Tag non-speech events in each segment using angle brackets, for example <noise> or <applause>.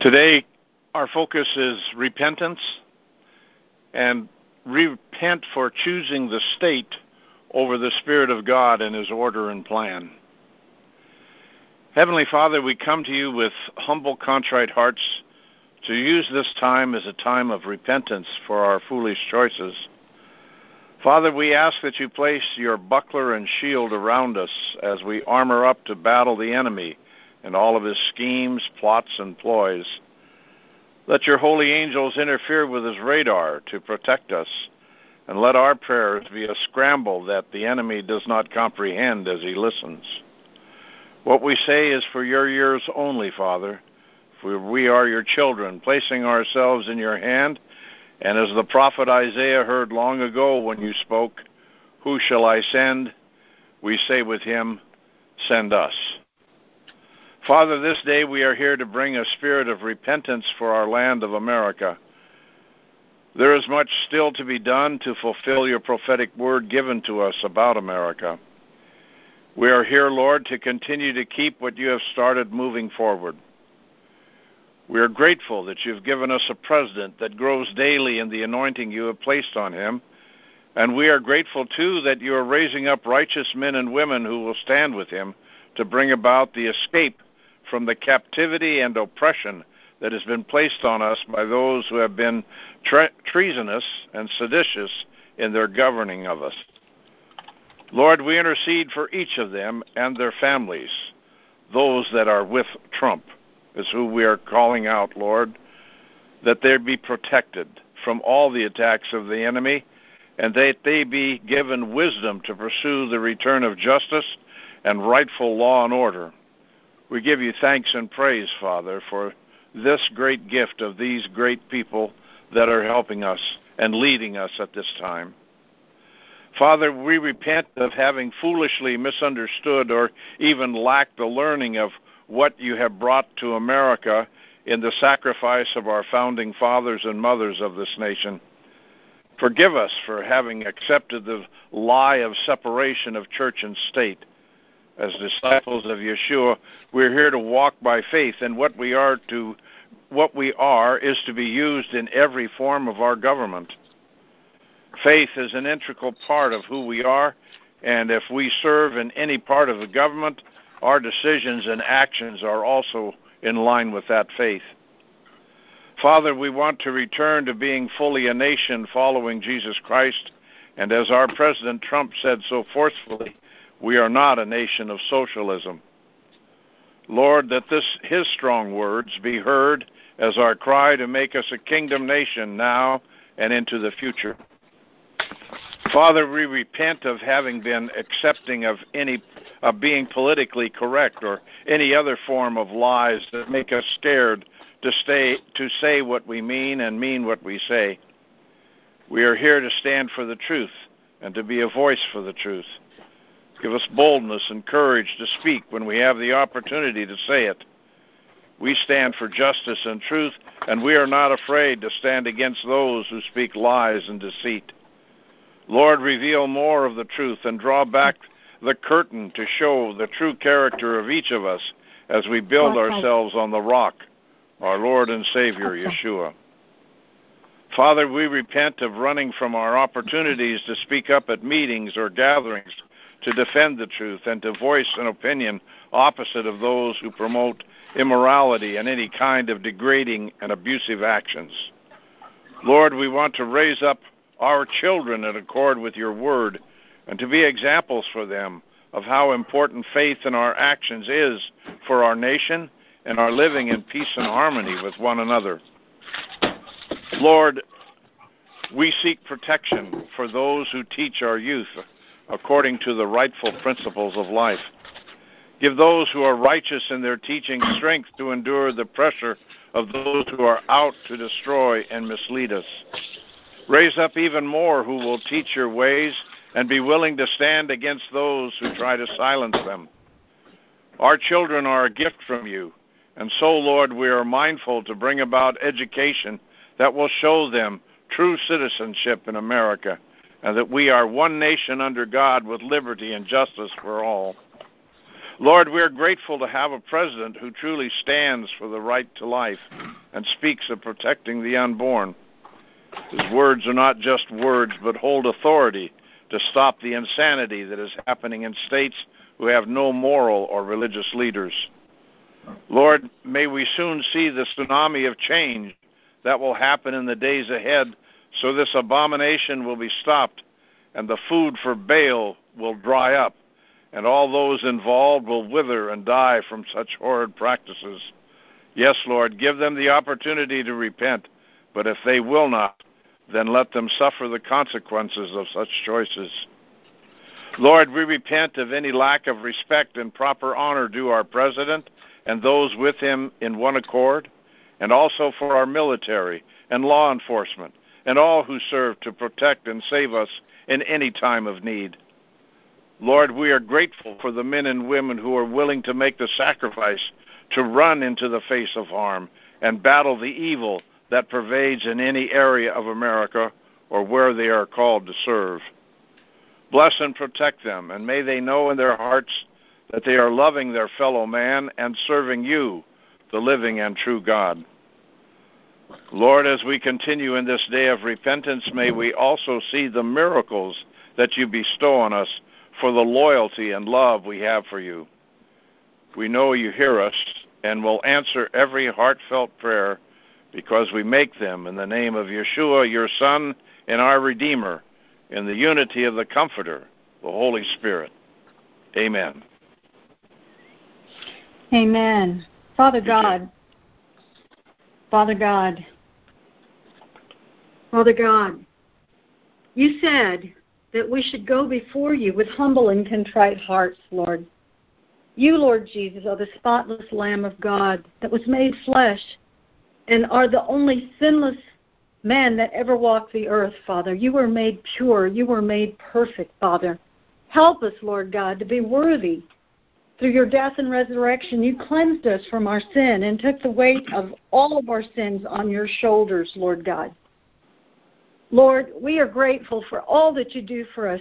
Today, our focus is repentance and repent for choosing the state over the Spirit of God and His order and plan. Heavenly Father, we come to you with humble, contrite hearts to use this time as a time of repentance for our foolish choices. Father, we ask that you place your buckler and shield around us as we armor up to battle the enemy and all of his schemes, plots, and ploys. Let your holy angels interfere with his radar to protect us, and let our prayers be a scramble that the enemy does not comprehend as he listens. What we say is for your ears only, Father, for we are your children, placing ourselves in your hand. And as the prophet Isaiah heard long ago when you spoke, Who shall I send? We say with him, Send us. Father, this day we are here to bring a spirit of repentance for our land of America. There is much still to be done to fulfill your prophetic word given to us about America. We are here, Lord, to continue to keep what you have started moving forward. We are grateful that you've given us a president that grows daily in the anointing you have placed on him. And we are grateful, too, that you are raising up righteous men and women who will stand with him to bring about the escape from the captivity and oppression that has been placed on us by those who have been tre- treasonous and seditious in their governing of us. Lord, we intercede for each of them and their families, those that are with Trump is who we are calling out, Lord, that they be protected from all the attacks of the enemy, and that they be given wisdom to pursue the return of justice and rightful law and order. We give you thanks and praise, Father, for this great gift of these great people that are helping us and leading us at this time. Father, we repent of having foolishly misunderstood or even lacked the learning of what you have brought to America in the sacrifice of our founding fathers and mothers of this nation. Forgive us for having accepted the lie of separation of church and state. As disciples of Yeshua, we're here to walk by faith, and what we are to what we are is to be used in every form of our government. Faith is an integral part of who we are, and if we serve in any part of the government, our decisions and actions are also in line with that faith. Father, we want to return to being fully a nation following Jesus Christ, and as our President Trump said so forcefully, we are not a nation of socialism. Lord, that this his strong words be heard as our cry to make us a kingdom nation now and into the future. Father, we repent of having been accepting of any of being politically correct or any other form of lies that make us scared to stay to say what we mean and mean what we say. We are here to stand for the truth and to be a voice for the truth. Give us boldness and courage to speak when we have the opportunity to say it. We stand for justice and truth, and we are not afraid to stand against those who speak lies and deceit. Lord, reveal more of the truth and draw back the curtain to show the true character of each of us as we build ourselves on the rock, our Lord and Savior, Yeshua. Father, we repent of running from our opportunities to speak up at meetings or gatherings to defend the truth and to voice an opinion opposite of those who promote immorality and any kind of degrading and abusive actions. Lord, we want to raise up our children in accord with your word and to be examples for them of how important faith in our actions is for our nation and our living in peace and harmony with one another. Lord, we seek protection for those who teach our youth according to the rightful principles of life. Give those who are righteous in their teaching strength to endure the pressure of those who are out to destroy and mislead us. Raise up even more who will teach your ways and be willing to stand against those who try to silence them. Our children are a gift from you, and so, Lord, we are mindful to bring about education that will show them true citizenship in America, and that we are one nation under God with liberty and justice for all. Lord, we are grateful to have a president who truly stands for the right to life and speaks of protecting the unborn. His words are not just words, but hold authority to stop the insanity that is happening in states who have no moral or religious leaders. Lord, may we soon see the tsunami of change that will happen in the days ahead so this abomination will be stopped and the food for Baal will dry up and all those involved will wither and die from such horrid practices. Yes, Lord, give them the opportunity to repent, but if they will not, then let them suffer the consequences of such choices. Lord, we repent of any lack of respect and proper honor due our President and those with him in one accord, and also for our military and law enforcement and all who serve to protect and save us in any time of need. Lord, we are grateful for the men and women who are willing to make the sacrifice to run into the face of harm and battle the evil that pervades in any area of America or where they are called to serve. Bless and protect them, and may they know in their hearts that they are loving their fellow man and serving you, the living and true God. Lord, as we continue in this day of repentance, may we also see the miracles that you bestow on us for the loyalty and love we have for you. We know you hear us and will answer every heartfelt prayer because we make them in the name of Yeshua, your Son, and our Redeemer, in the unity of the Comforter, the Holy Spirit. Amen. Amen. Father God, Father God, Father God, you said that we should go before you with humble and contrite hearts, Lord. You, Lord Jesus, are the spotless Lamb of God that was made flesh and are the only sinless man that ever walked the earth, Father. You were made pure. You were made perfect, Father. Help us, Lord God, to be worthy. Through your death and resurrection, you cleansed us from our sin and took the weight of all of our sins on your shoulders, Lord God. Lord, we are grateful for all that you do for us.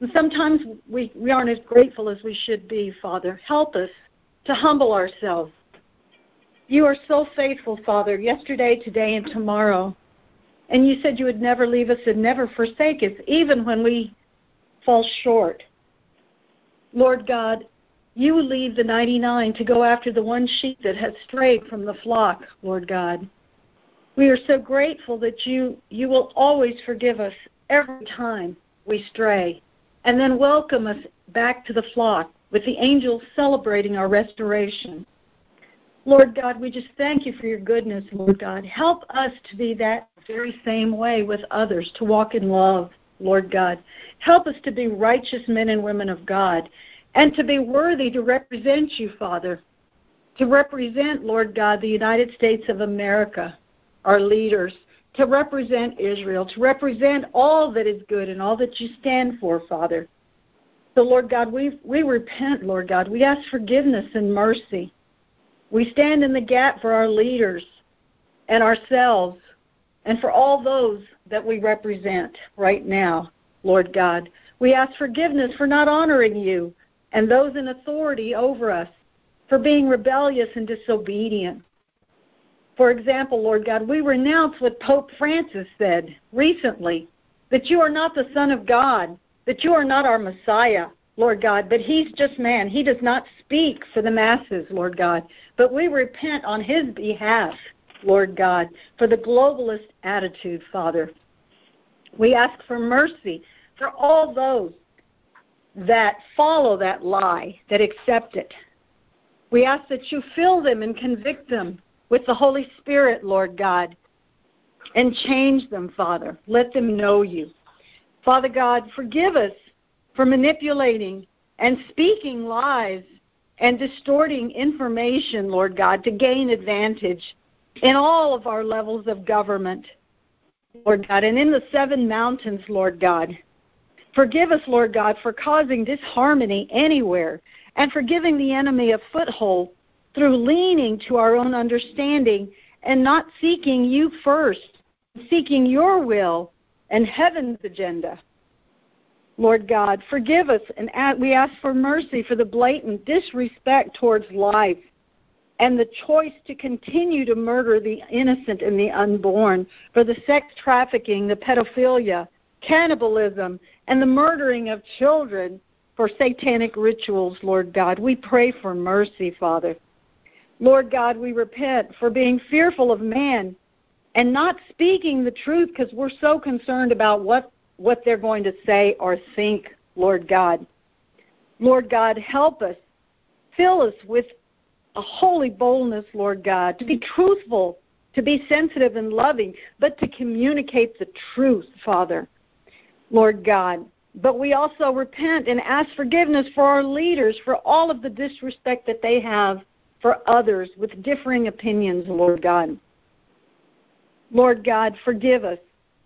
And sometimes we, we aren't as grateful as we should be, Father. Help us to humble ourselves you are so faithful, Father, yesterday, today, and tomorrow. And you said you would never leave us and never forsake us, even when we fall short. Lord God, you leave the 99 to go after the one sheep that has strayed from the flock, Lord God. We are so grateful that you, you will always forgive us every time we stray and then welcome us back to the flock with the angels celebrating our restoration. Lord God, we just thank you for your goodness, Lord God. Help us to be that very same way with others, to walk in love, Lord God. Help us to be righteous men and women of God and to be worthy to represent you, Father, to represent, Lord God, the United States of America, our leaders, to represent Israel, to represent all that is good and all that you stand for, Father. So, Lord God, we, we repent, Lord God. We ask forgiveness and mercy. We stand in the gap for our leaders and ourselves and for all those that we represent right now, Lord God. We ask forgiveness for not honoring you and those in authority over us, for being rebellious and disobedient. For example, Lord God, we renounce what Pope Francis said recently that you are not the Son of God, that you are not our Messiah, Lord God, but he's just man. He does not speak for the masses, Lord God. But we repent on his behalf, Lord God, for the globalist attitude, Father. We ask for mercy for all those that follow that lie, that accept it. We ask that you fill them and convict them with the Holy Spirit, Lord God, and change them, Father. Let them know you. Father God, forgive us for manipulating and speaking lies and distorting information, Lord God, to gain advantage in all of our levels of government, Lord God, and in the seven mountains, Lord God. Forgive us, Lord God, for causing disharmony anywhere and for giving the enemy a foothold through leaning to our own understanding and not seeking you first, seeking your will and heaven's agenda. Lord God, forgive us, and we ask for mercy for the blatant disrespect towards life and the choice to continue to murder the innocent and the unborn, for the sex trafficking, the pedophilia, cannibalism, and the murdering of children for satanic rituals, Lord God. We pray for mercy, Father. Lord God, we repent for being fearful of man and not speaking the truth because we're so concerned about what, what they're going to say or think, Lord God. Lord God, help us. Fill us with a holy boldness, Lord God, to be truthful, to be sensitive and loving, but to communicate the truth, Father, Lord God. But we also repent and ask forgiveness for our leaders for all of the disrespect that they have for others with differing opinions, Lord God. Lord God, forgive us.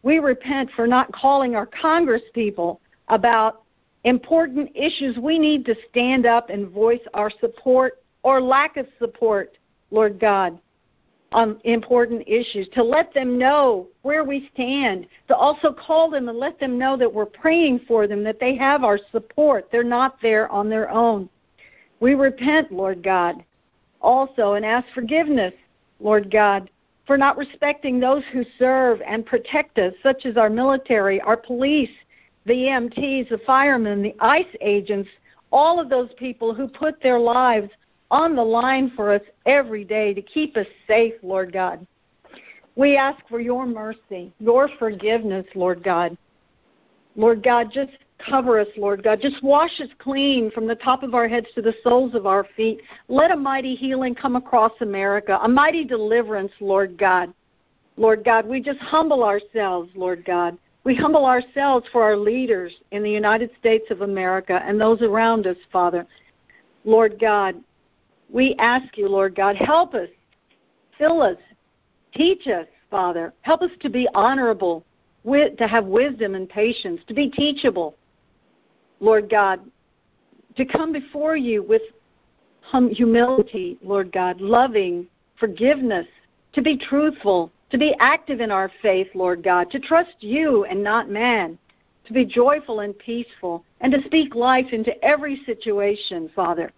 We repent for not calling our Congress people about important issues we need to stand up and voice our support or lack of support, Lord God, on important issues, to let them know where we stand, to also call them and let them know that we're praying for them, that they have our support. They're not there on their own. We repent, Lord God, also and ask forgiveness, Lord God, for not respecting those who serve and protect us, such as our military, our police, the EMTs, the firemen, the ICE agents, all of those people who put their lives on the line for us every day to keep us safe, Lord God. We ask for your mercy, your forgiveness, Lord God. Lord God, just cover us, Lord God. Just wash us clean from the top of our heads to the soles of our feet. Let a mighty healing come across America, a mighty deliverance, Lord God. Lord God, we just humble ourselves, Lord God. We humble ourselves for our leaders in the United States of America and those around us, Father. Lord God, we ask you, Lord God, help us, fill us, teach us, Father. Help us to be honorable, to have wisdom and patience, to be teachable, Lord God, to come before you with humility, Lord God, loving, forgiveness, to be truthful, to be active in our faith, Lord God, to trust you and not man, to be joyful and peaceful, and to speak life into every situation, Father.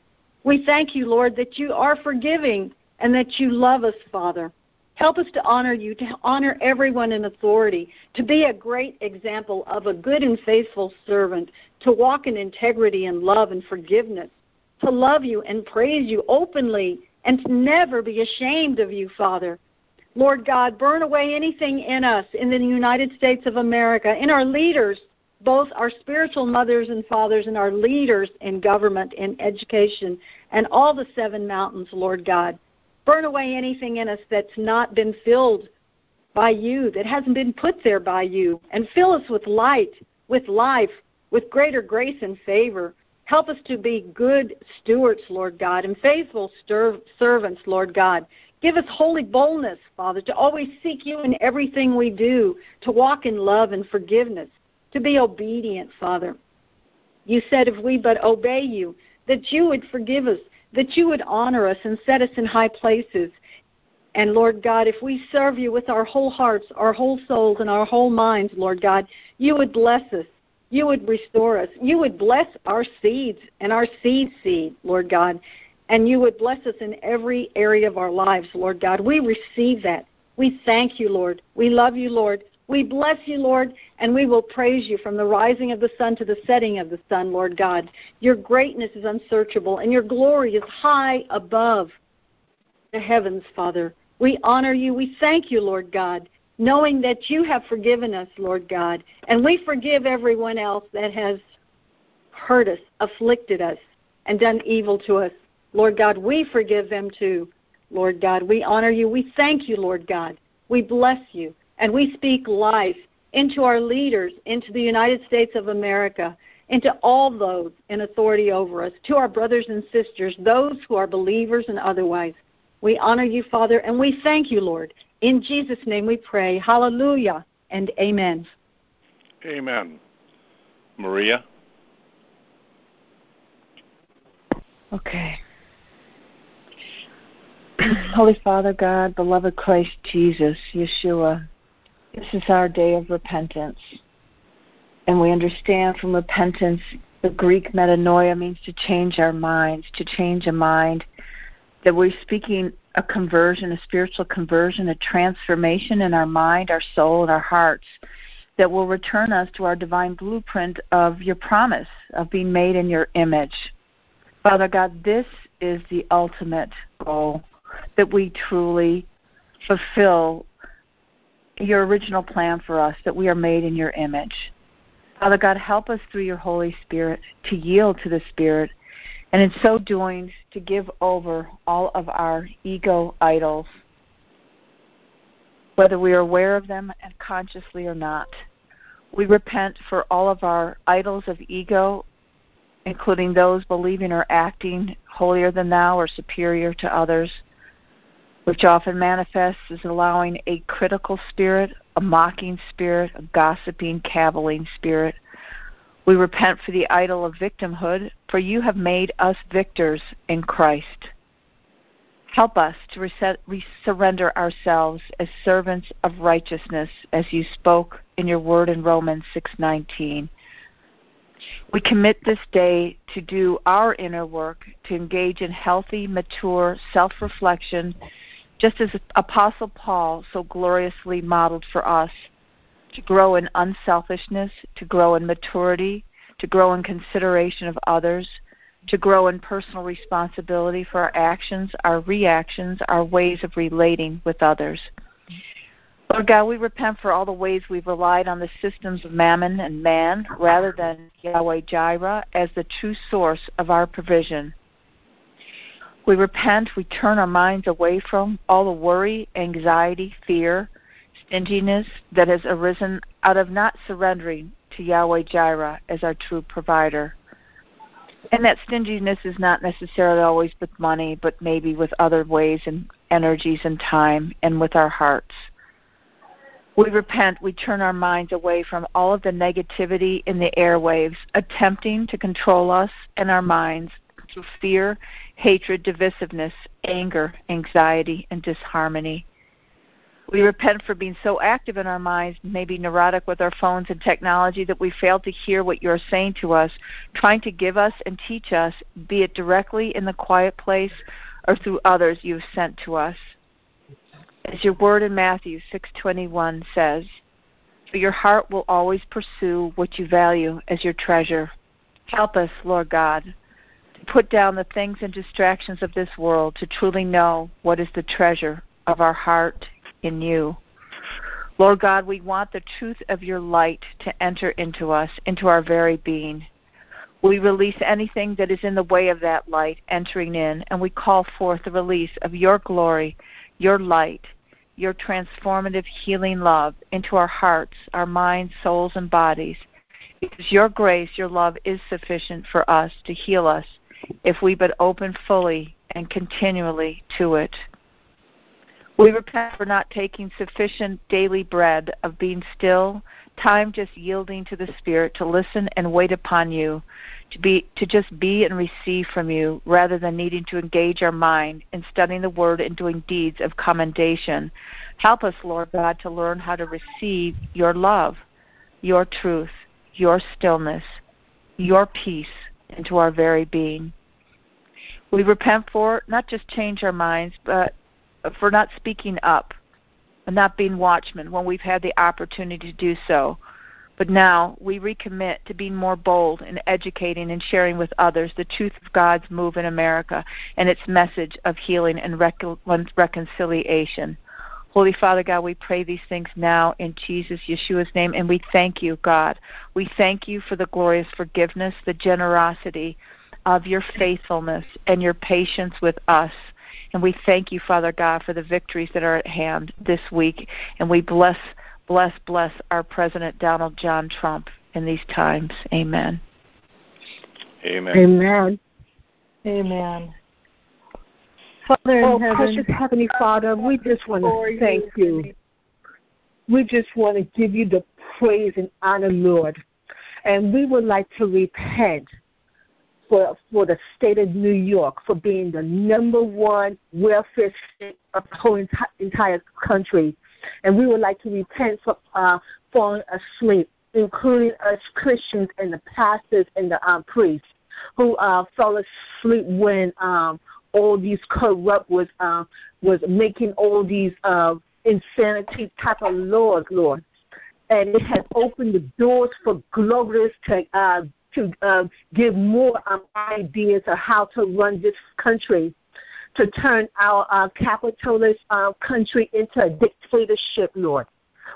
We thank you, Lord, that you are forgiving and that you love us, Father. Help us to honor you, to honor everyone in authority, to be a great example of a good and faithful servant, to walk in integrity and love and forgiveness, to love you and praise you openly, and to never be ashamed of you, Father. Lord God, burn away anything in us, in the United States of America, in our leaders, both our spiritual mothers and fathers and our leaders in government, in education, and all the seven mountains, Lord God. Burn away anything in us that's not been filled by you, that hasn't been put there by you, and fill us with light, with life, with greater grace and favor. Help us to be good stewards, Lord God, and faithful servants, Lord God. Give us holy boldness, Father, to always seek you in everything we do, to walk in love and forgiveness to be obedient, Father. You said if we but obey you, that you would forgive us, that you would honor us and set us in high places. And Lord God, if we serve you with our whole hearts, our whole souls, and our whole minds, Lord God, you would bless us. You would restore us. You would bless our seeds and our seed seed, Lord God. And you would bless us in every area of our lives, Lord God. We receive that. We thank you, Lord. We love you, Lord. We bless you, Lord, and we will praise you from the rising of the sun to the setting of the sun, Lord God. Your greatness is unsearchable, and your glory is high above the heavens, Father. We honor you. We thank you, Lord God, knowing that you have forgiven us, Lord God, and we forgive everyone else that has hurt us, afflicted us, and done evil to us. Lord God, we forgive them too. Lord God, we honor you. We thank you, Lord God. We bless you. And we speak life into our leaders, into the United States of America, into all those in authority over us, to our brothers and sisters, those who are believers and otherwise. We honor you, Father, and we thank you, Lord. In Jesus' name we pray. Hallelujah and amen. Amen. Maria? Okay. <clears throat> Holy Father God, beloved Christ Jesus, Yeshua, this is our day of repentance. And we understand from repentance the Greek metanoia means to change our minds, to change a mind, that we're speaking a conversion, a spiritual conversion, a transformation in our mind, our soul, and our hearts that will return us to our divine blueprint of your promise of being made in your image. Father God, this is the ultimate goal that we truly fulfill your original plan for us, that we are made in your image. Father God, help us through your Holy Spirit to yield to the Spirit, and in so doing, to give over all of our ego idols, whether we are aware of them and consciously or not. We repent for all of our idols of ego, including those believing or acting holier than thou or superior to others, which often manifests as allowing a critical spirit, a mocking spirit, a gossiping, caviling spirit. We repent for the idol of victimhood, for you have made us victors in Christ. Help us to surrender ourselves as servants of righteousness, as you spoke in your word in Romans 6:19. We commit this day to do our inner work, to engage in healthy, mature self-reflection just as Apostle Paul so gloriously modeled for us to grow in unselfishness, to grow in maturity, to grow in consideration of others, to grow in personal responsibility for our actions, our reactions, our ways of relating with others. Lord God, we repent for all the ways we've relied on the systems of mammon and man rather than Yahweh Jireh as the true source of our provision. We repent, we turn our minds away from all the worry, anxiety, fear, stinginess that has arisen out of not surrendering to Yahweh Jireh as our true provider. And that stinginess is not necessarily always with money, but maybe with other ways and energies and time and with our hearts. We repent, we turn our minds away from all of the negativity in the airwaves, attempting to control us and our minds through fear, hatred, divisiveness, anger, anxiety, and disharmony. We repent for being so active in our minds, maybe neurotic with our phones and technology, that we fail to hear what you're saying to us, trying to give us and teach us, be it directly in the quiet place or through others you've sent to us. As your word in Matthew 6:21 says, "For your heart will always pursue what you value as your treasure." Help us, Lord God, put down the things and distractions of this world to truly know what is the treasure of our heart in you. Lord God, we want the truth of your light to enter into us, into our very being. We release anything that is in the way of that light entering in, and we call forth the release of your glory, your light, your transformative healing love into our hearts, our minds, souls, and bodies. Because your grace, your love is sufficient for us to heal us if we but open fully and continually to it. We repent for not taking sufficient daily bread of being still, time just yielding to the Spirit to listen and wait upon you, to be to just be and receive from you, rather than needing to engage our mind in studying the Word and doing deeds of commendation. Help us, Lord God, to learn how to receive your love, your truth, your stillness, your peace into our very being. We repent for not just change our minds, but for not speaking up and not being watchmen when we've had the opportunity to do so. But now we recommit to being more bold in educating and sharing with others the truth of God's move in America and its message of healing and reconciliation. Holy Father God, we pray these things now in Jesus, Yeshua's name, and we thank you, God. We thank you for the glorious forgiveness, the generosity of your faithfulness and your patience with us. And we thank you, Father God, for the victories that are at hand this week. And we bless, bless, bless our President Donald John Trump in these times. Amen. Amen. Amen. Amen. Father in oh, heaven, precious Heavenly Father, we just want to thank you. We just want to give you the praise and honor, Lord. And we would like to repent for for the state of New York for being the number one welfare state of the whole enti- entire country, and we would like to repent for uh, falling asleep including us Christians and the pastors and the um, priests who uh, fell asleep when um, all these corrupt was uh, was making all these uh, insanity type of laws, Lord. And it has opened the doors for globalists to uh, to uh, give more um, ideas of how to run this country, to turn our uh, capitalist uh, country into a dictatorship, Lord.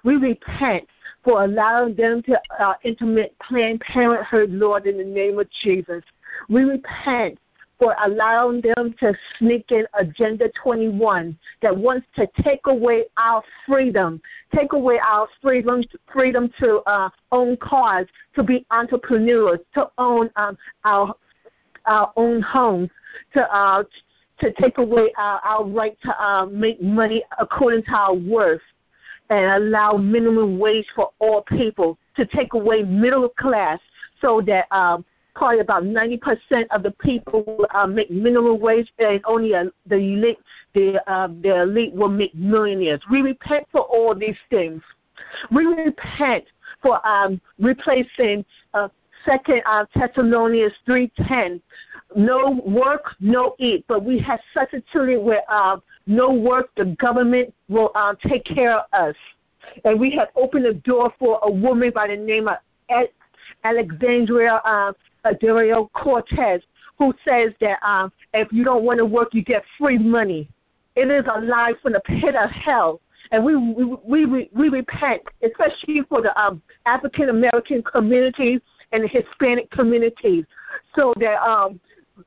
We repent for allowing them to uh, implement Planned Parenthood, Lord, in the name of Jesus. We repent for allowing them to sneak in Agenda 21 that wants to take away our freedom, take away our freedom, freedom to uh, own cars, to be entrepreneurs, to own um, our our own homes, to uh, to take away our, our right to uh, make money according to our worth, and allow minimum wage for all people, to take away middle class, so that um, probably about 90% of the people uh, make minimum wage, and only uh, the elite, the uh, the elite will make millionaires. We repent for all these things. We repent for um, replacing uh, Second uh, Thessalonians three ten. No work, no eat. But we have such a tyranny where uh, no work, the government will uh, take care of us. And we have opened the door for a woman by the name of Alexandria uh, Dario Cortez, who says that um, if you don't want to work, you get free money. It is a lie from the pit of hell. And we we we, we repent, especially for the um, African American communities and the Hispanic communities, so that um,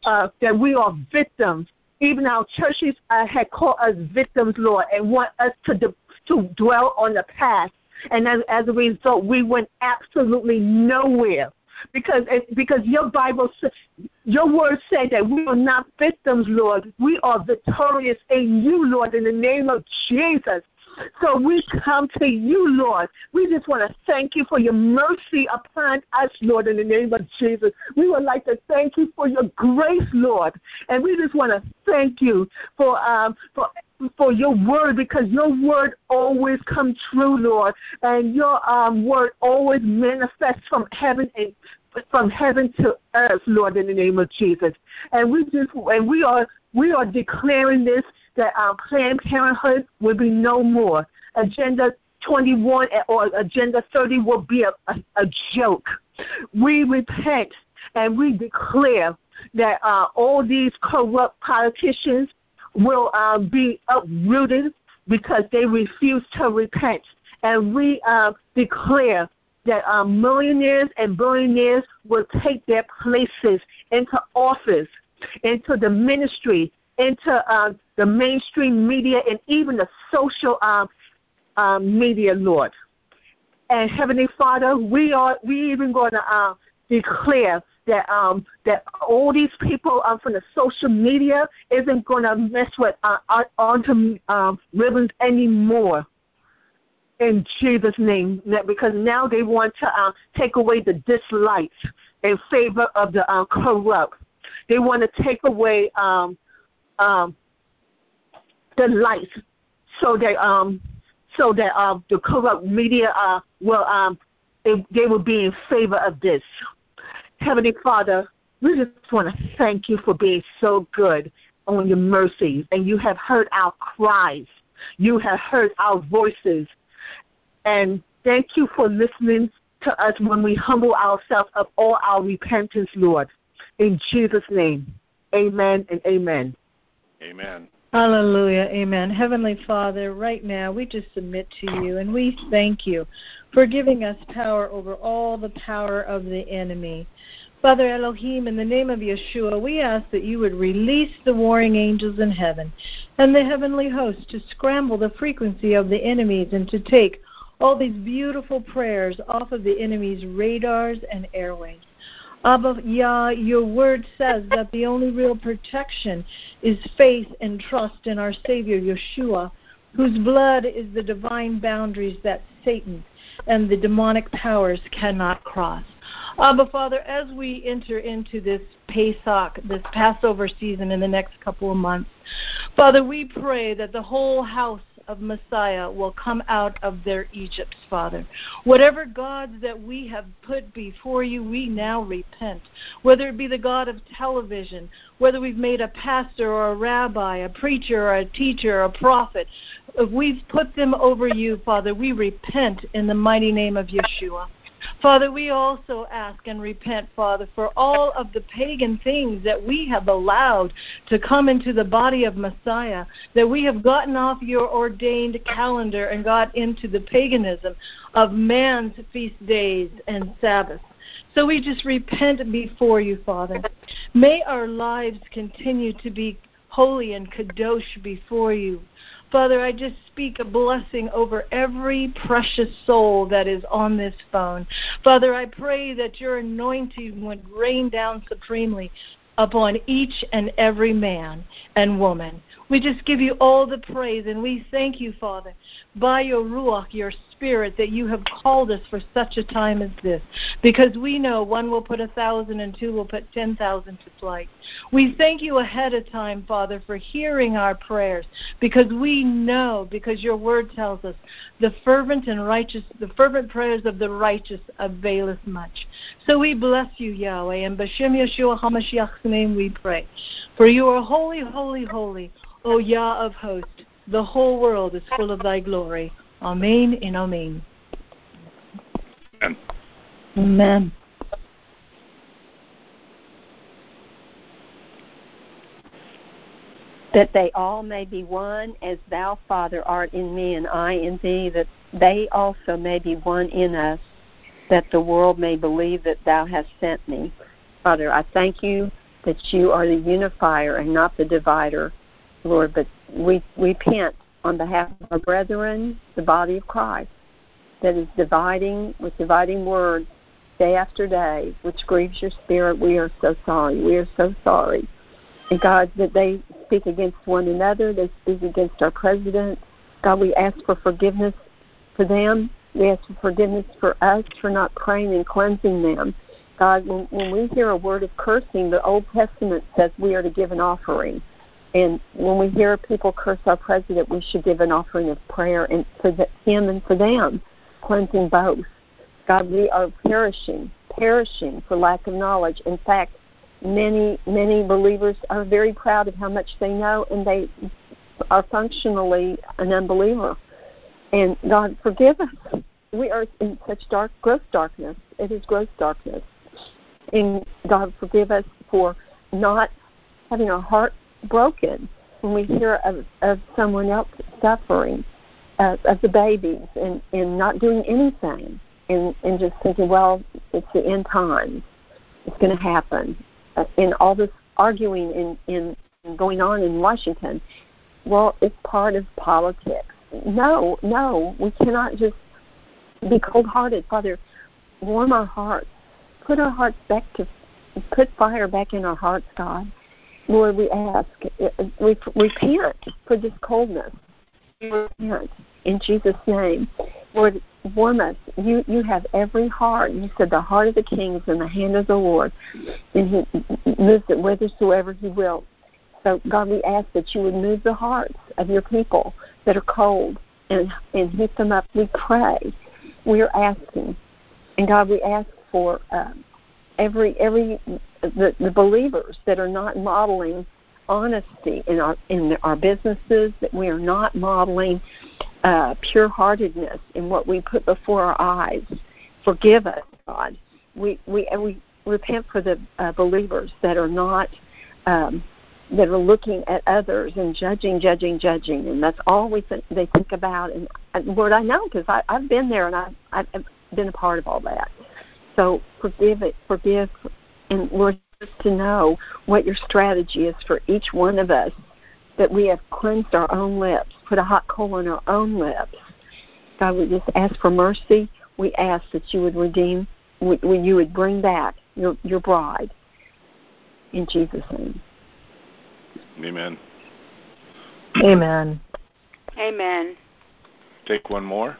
uh, that we are victims. Even our churches uh, had called us victims, Lord, and want us to de- to dwell on the past. And as, as a result, we went absolutely nowhere because because your Bible, your word said that we are not victims, Lord. We are victorious in you, Lord, in the name of Jesus. So we come to you, Lord. We just want to thank you for your mercy upon us, Lord, in the name of Jesus. We would like to thank you for your grace, Lord. And we just want to thank you for um, for for your word because your word always comes true, Lord, and your um, word always manifests from heaven and from heaven to earth, Lord, in the name of Jesus. And we just and we are we are declaring this that our Planned Parenthood will be no more. Agenda 21 or Agenda 30 will be a, a, a joke. We repent and we declare that uh, all these corrupt politicians will uh, be uprooted because they refuse to repent. And we uh, declare that uh, millionaires and billionaires will take their places into office, into the ministry, into uh, the mainstream media, and even the social uh, uh, media, Lord. And Heavenly Father, we are we even going to uh, declare that um, that all these people um, from the social media isn't going to mess with uh, onto um, ribbons anymore. In Jesus' name, because now they want to uh, take away the dislikes in favor of the uh, corrupt. They want to take away um, um, the lights so that um, so that uh, the corrupt media uh, will um, they, they will be in favor of this. Heavenly Father, we just want to thank you for being so good on your mercies, and you have heard our cries. You have heard our voices. And thank you for listening to us when we humble ourselves of all our repentance, Lord. In Jesus' name, amen and amen. Amen. Hallelujah. Amen. Heavenly Father, right now we just submit to you and we thank you for giving us power over all the power of the enemy. Father Elohim, in the name of Yeshua, we ask that you would release the warring angels in heaven and the heavenly host to scramble the frequency of the enemies and to take all these beautiful prayers off of the enemy's radars and airways. Abba Yah, your word says that the only real protection is faith and trust in our Savior Yeshua, whose blood is the divine boundaries that Satan and the demonic powers cannot cross. Abba Father, as we enter into this Pesach, this Passover season in the next couple of months, Father, we pray that the whole house of Messiah will come out of their Egypts, Father. Whatever gods that we have put before you, we now repent. Whether it be the God of television, whether we've made a pastor or a rabbi, a preacher or a teacher or a prophet, if we've put them over you, Father, we repent in the mighty name of Yeshua. Father, we also ask and repent, Father, for all of the pagan things that we have allowed to come into the body of Messiah, that we have gotten off your ordained calendar and got into the paganism of man's feast days and Sabbaths. So we just repent before you, Father. May our lives continue to be holy and kadosh before you. Father, I just speak a blessing over every precious soul that is on this phone. Father, I pray that your anointing would rain down supremely upon each and every man and woman. We just give you all the praise and we thank you, Father, by your Ruach, your Spirit, that you have called us for such a time as this. Because we know one will put a thousand and two will put ten thousand to flight. We thank you ahead of time, Father, for hearing our prayers. Because we know, because your word tells us, the fervent and righteous, the fervent prayers of the righteous availeth much. So we bless you, Yahweh, and Bashem Yeshua HaMashiach's name we pray. For you are holy, holy, holy, O Yah of hosts. The whole world is full of thy glory. Amen and Amen. Amen. Amen. That they all may be one, as thou, Father, art in me, and I in thee, that they also may be one in us, that the world may believe that thou hast sent me. Father, I thank you that you are the unifier and not the divider, Lord, but we repent on behalf of our brethren, the body of Christ, that is dividing with dividing words day after day, which grieves your spirit. We are so sorry. We are so sorry. And God, that they speak against one another, they speak against our president. God, we ask for forgiveness for them. We ask for forgiveness for us for not praying and cleansing them. God, when, when we hear a word of cursing, the Old Testament says we are to give an offering. And when we hear people curse our president, we should give an offering of prayer and for the, him and for them, cleansing both. God, we are perishing, perishing for lack of knowledge. In fact, many many believers are very proud of how much they know, and they are functionally an unbeliever. And God, forgive us. We are in such dark, gross darkness. It is gross darkness. And God, forgive us for not having our heart broken when we hear of, of someone else suffering, uh, of the babies, and, and not doing anything, and, and just thinking, well, it's the end times. It's going to happen. Uh, and all this arguing in, in, in going on in Washington, well, it's part of politics. No, no, we cannot just be cold hearted. Father, warm our hearts. Put our hearts back to, put fire back in our hearts, God Lord, we ask, we repent for this coldness. We Repent in Jesus' name. Lord, warm us. You you have every heart. You said the heart of the king is in the hand of the Lord, and He moves it whithersoever He will. So God, we ask that you would move the hearts of your people that are cold and and heat them up. We pray. We are asking, and God, we ask for um, every every the, the believers that are not modeling honesty in our in our businesses, that we are not modeling uh, pure heartedness in what we put before our eyes. Forgive us, God. We we and we repent for the uh, believers that are not um, that are looking at others and judging, judging, judging, and that's all we think they think about. And, and Lord, I know because I've been there and I've, I've been a part of all that. So forgive it, forgive and Lord, just to know what your strategy is for each one of us, that we have cleansed our own lips, put a hot coal on our own lips. God, we just ask for mercy. We ask that you would redeem, we, you would bring back your, your bride. In Jesus' name. Amen. Amen. Amen. Take one more.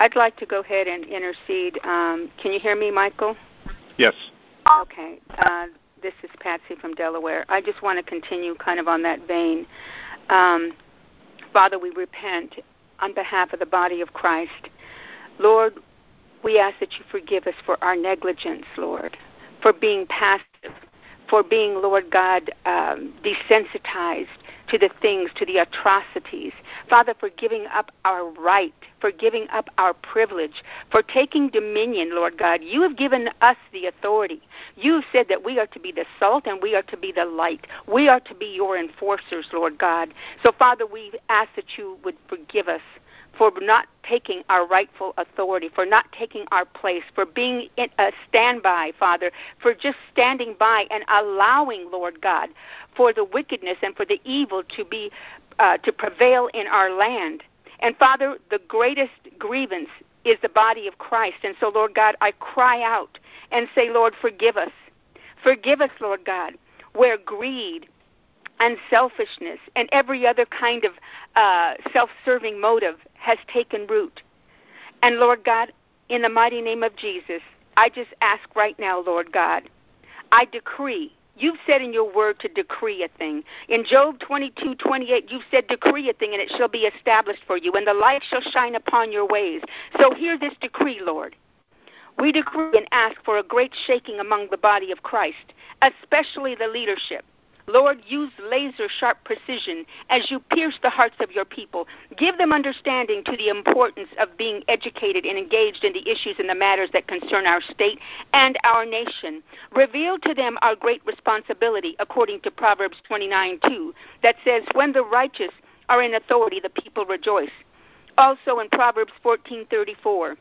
I'd like to go ahead and intercede. Um, can you hear me, Michael? Yes. Okay. Uh, this is Patsy from Delaware. I just want to continue kind of on that vein. Um, Father, we repent on behalf of the body of Christ. Lord, we ask that you forgive us for our negligence, Lord, for being passive, for being, Lord God, um, desensitized to the things, to the atrocities. Father, for giving up our right, for giving up our privilege, for taking dominion, Lord God. You have given us the authority. You have said that we are to be the salt and we are to be the light. We are to be your enforcers, Lord God. So, Father, we ask that you would forgive us for not taking our rightful authority, for not taking our place, for being in a standby, Father, for just standing by and allowing, Lord God, for the wickedness and for the evil to be uh, to prevail in our land. And Father, the greatest grievance is the body of Christ. And so, Lord God, I cry out and say, Lord, forgive us. Forgive us, Lord God, where greed, and selfishness and every other kind of uh, self serving motive has taken root. And Lord God, in the mighty name of Jesus, I just ask right now, Lord God, I decree. You've said in your word to decree a thing. In Job 22, 28, you've said, Decree a thing, and it shall be established for you, and the light shall shine upon your ways. So hear this decree, Lord. We decree and ask for a great shaking among the body of Christ, especially the leadership. Lord, use laser sharp precision as you pierce the hearts of your people. Give them understanding to the importance of being educated and engaged in the issues and the matters that concern our state and our nation. Reveal to them our great responsibility, according to Proverbs 29 2, that says, When the righteous are in authority, the people rejoice. Also in Proverbs 14:34,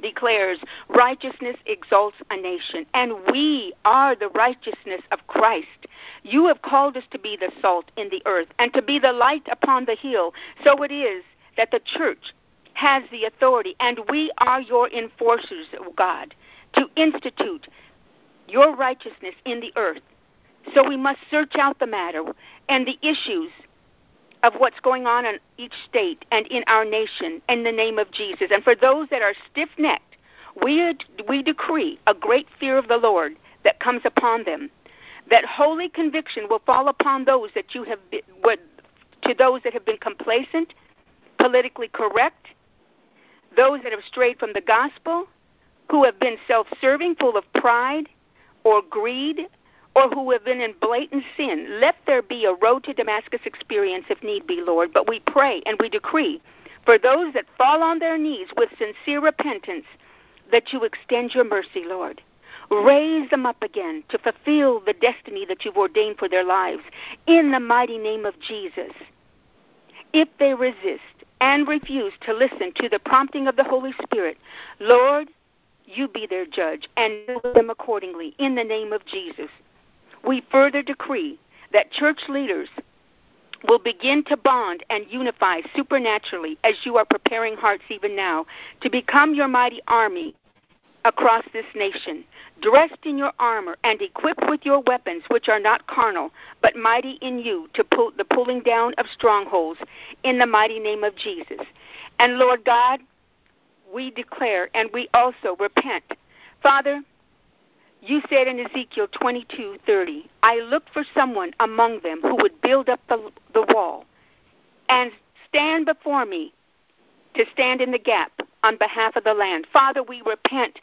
declares, Righteousness exalts a nation, and we are the righteousness of Christ. You have called us to be the salt in the earth and to be the light upon the hill. So it is that the church has the authority, and we are your enforcers, O God, to institute your righteousness in the earth. So we must search out the matter and the issues of what's going on in each state and in our nation in the name of Jesus. And for those that are stiff necked, we, we decree a great fear of the Lord that comes upon them. That holy conviction will fall upon those that you have been, to those that have been complacent, politically correct, those that have strayed from the gospel, who have been self serving, full of pride or greed, or who have been in blatant sin. Let there be a road to Damascus experience if need be, Lord. But we pray and we decree for those that fall on their knees with sincere repentance that you extend your mercy, Lord. Raise them up again to fulfill the destiny that you've ordained for their lives in the mighty name of Jesus. If they resist and refuse to listen to the prompting of the Holy Spirit, Lord, you be their judge and know them accordingly in the name of Jesus. We further decree that church leaders will begin to bond and unify supernaturally as you are preparing hearts even now to become your mighty army across this nation, dressed in your armor and equipped with your weapons, which are not carnal, but mighty in you to pull the pulling down of strongholds in the mighty name of Jesus. And Lord God, we declare and we also repent. Father, you said in Ezekiel 22:30, I looked for someone among them who would build up the, the wall and stand before me to stand in the gap on behalf of the land. Father, we repent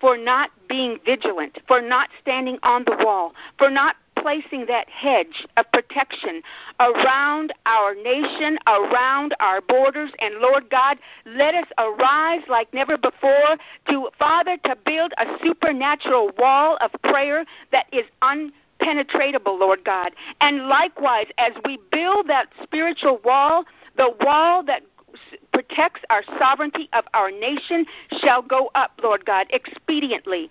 for not being vigilant, for not standing on the wall, for not placing that hedge of protection around our nation, around our borders. And Lord God, let us arise like never before to, Father, to build a supernatural wall of prayer that is unpenetratable, Lord God. And likewise, as we build that spiritual wall, the wall that protects our sovereignty of our nation shall go up, Lord God, expediently.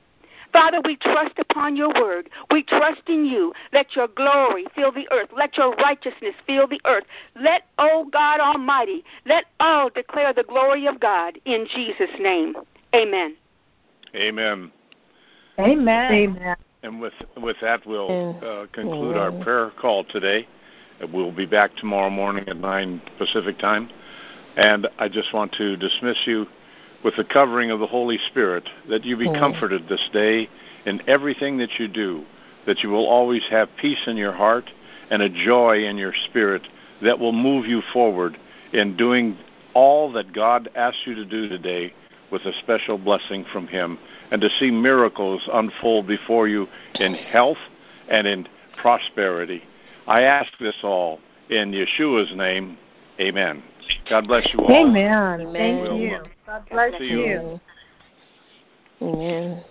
Father, we trust upon your word. We trust in you. Let your glory fill the earth. Let your righteousness fill the earth. Let, O oh God Almighty, let all declare the glory of God in Jesus' name. Amen. Amen. Amen. Amen. And with with that, we'll uh, conclude our prayer call today. We'll be back tomorrow morning at nine Pacific time. And I just want to dismiss you with the covering of the Holy Spirit, that you be mm. comforted this day in everything that you do, that you will always have peace in your heart and a joy in your spirit that will move you forward in doing all that God asks you to do today with a special blessing from Him and to see miracles unfold before you in health and in prosperity. I ask this all in Yeshua's name. Amen. God bless you all. Amen. Thank we'll, you. God bless you. you. Amen.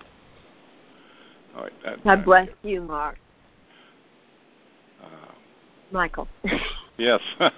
All right, that, God bless you, Mark. Uh, Michael. <laughs> yes. <laughs>